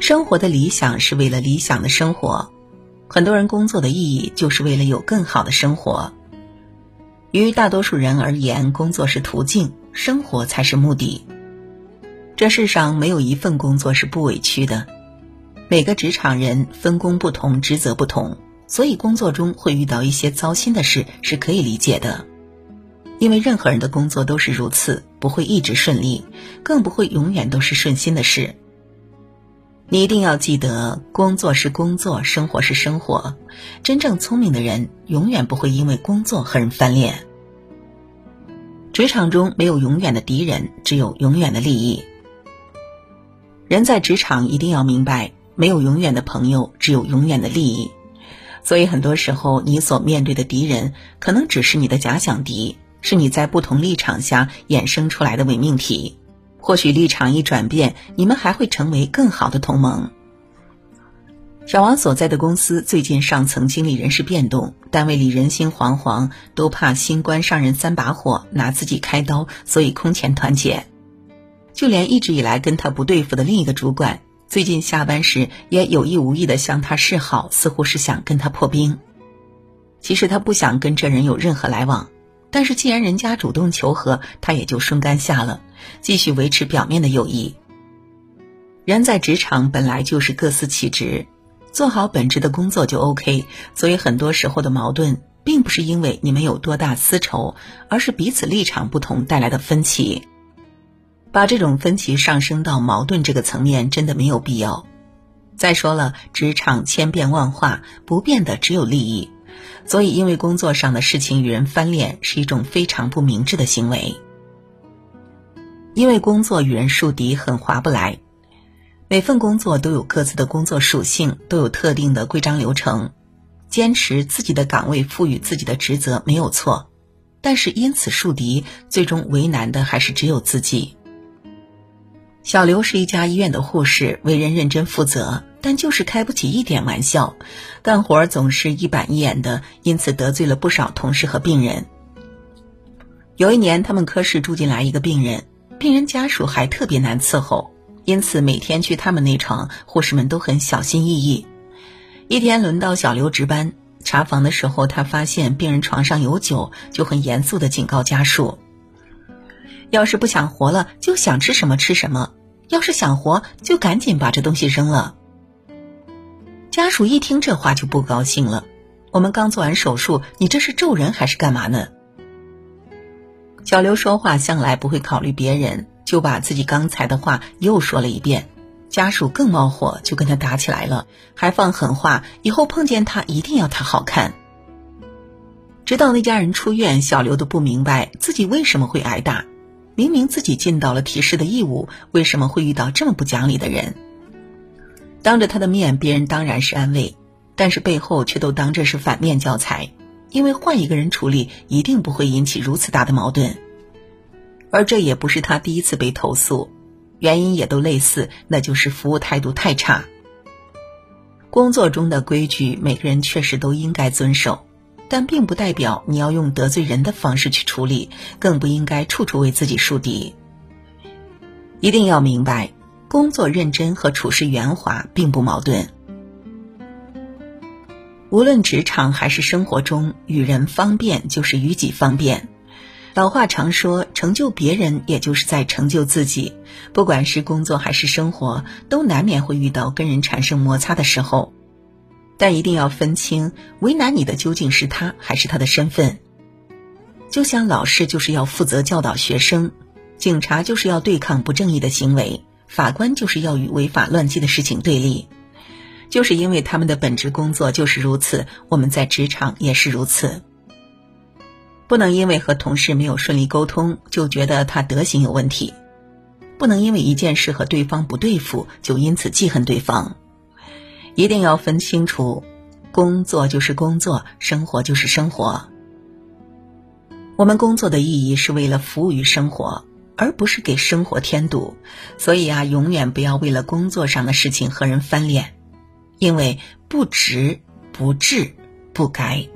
生活的理想是为了理想的生活，很多人工作的意义就是为了有更好的生活。于大多数人而言，工作是途径，生活才是目的。这世上没有一份工作是不委屈的，每个职场人分工不同，职责不同，所以工作中会遇到一些糟心的事是可以理解的。因为任何人的工作都是如此，不会一直顺利，更不会永远都是顺心的事。你一定要记得，工作是工作，生活是生活。真正聪明的人，永远不会因为工作和人翻脸。职场中没有永远的敌人，只有永远的利益。人在职场一定要明白，没有永远的朋友，只有永远的利益。所以很多时候，你所面对的敌人，可能只是你的假想敌。是你在不同立场下衍生出来的伪命题，或许立场一转变，你们还会成为更好的同盟。小王所在的公司最近上层经历人事变动，单位里人心惶惶，都怕新官上任三把火拿自己开刀，所以空前团结。就连一直以来跟他不对付的另一个主管，最近下班时也有意无意的向他示好，似乎是想跟他破冰。其实他不想跟这人有任何来往。但是既然人家主动求和，他也就顺杆下了，继续维持表面的友谊。人在职场本来就是各司其职，做好本职的工作就 OK。所以很多时候的矛盾，并不是因为你们有多大私仇，而是彼此立场不同带来的分歧。把这种分歧上升到矛盾这个层面，真的没有必要。再说了，职场千变万化，不变的只有利益。所以，因为工作上的事情与人翻脸是一种非常不明智的行为。因为工作与人树敌很划不来。每份工作都有各自的工作属性，都有特定的规章流程。坚持自己的岗位，赋予自己的职责没有错，但是因此树敌，最终为难的还是只有自己。小刘是一家医院的护士，为人认真负责。但就是开不起一点玩笑，干活总是一板一眼的，因此得罪了不少同事和病人。有一年，他们科室住进来一个病人，病人家属还特别难伺候，因此每天去他们那床，护士们都很小心翼翼。一天轮到小刘值班查房的时候，他发现病人床上有酒，就很严肃的警告家属：要是不想活了，就想吃什么吃什么；要是想活，就赶紧把这东西扔了。家属一听这话就不高兴了。我们刚做完手术，你这是咒人还是干嘛呢？小刘说话向来不会考虑别人，就把自己刚才的话又说了一遍。家属更冒火，就跟他打起来了，还放狠话，以后碰见他一定要他好看。直到那家人出院，小刘都不明白自己为什么会挨打。明明自己尽到了提示的义务，为什么会遇到这么不讲理的人？当着他的面，别人当然是安慰，但是背后却都当这是反面教材，因为换一个人处理，一定不会引起如此大的矛盾。而这也不是他第一次被投诉，原因也都类似，那就是服务态度太差。工作中的规矩，每个人确实都应该遵守，但并不代表你要用得罪人的方式去处理，更不应该处处为自己树敌。一定要明白。工作认真和处事圆滑并不矛盾。无论职场还是生活中，与人方便就是与己方便。老话常说，成就别人也就是在成就自己。不管是工作还是生活，都难免会遇到跟人产生摩擦的时候，但一定要分清，为难你的究竟是他还是他的身份。就像老师就是要负责教导学生，警察就是要对抗不正义的行为。法官就是要与违法乱纪的事情对立，就是因为他们的本职工作就是如此。我们在职场也是如此，不能因为和同事没有顺利沟通就觉得他德行有问题，不能因为一件事和对方不对付就因此记恨对方，一定要分清楚，工作就是工作，生活就是生活。我们工作的意义是为了服务于生活。而不是给生活添堵，所以啊，永远不要为了工作上的事情和人翻脸，因为不值、不智、不该。